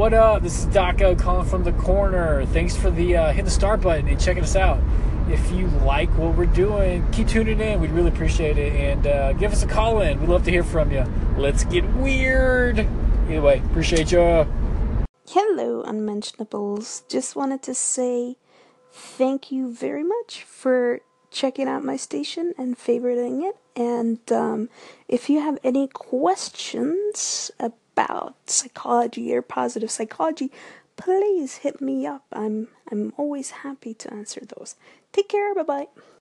What up? This is Daco calling from the corner. Thanks for the uh, hit the start button and checking us out. If you like what we're doing, keep tuning in. We'd really appreciate it. And uh, give us a call in. We'd love to hear from you. Let's get weird. Either way, appreciate you. Hello, unmentionables. Just wanted to say thank you very much for checking out my station and favoriting it. And um, if you have any questions about psychology or positive psychology, please hit me up. I'm I'm always happy to answer those. Take care. Bye bye.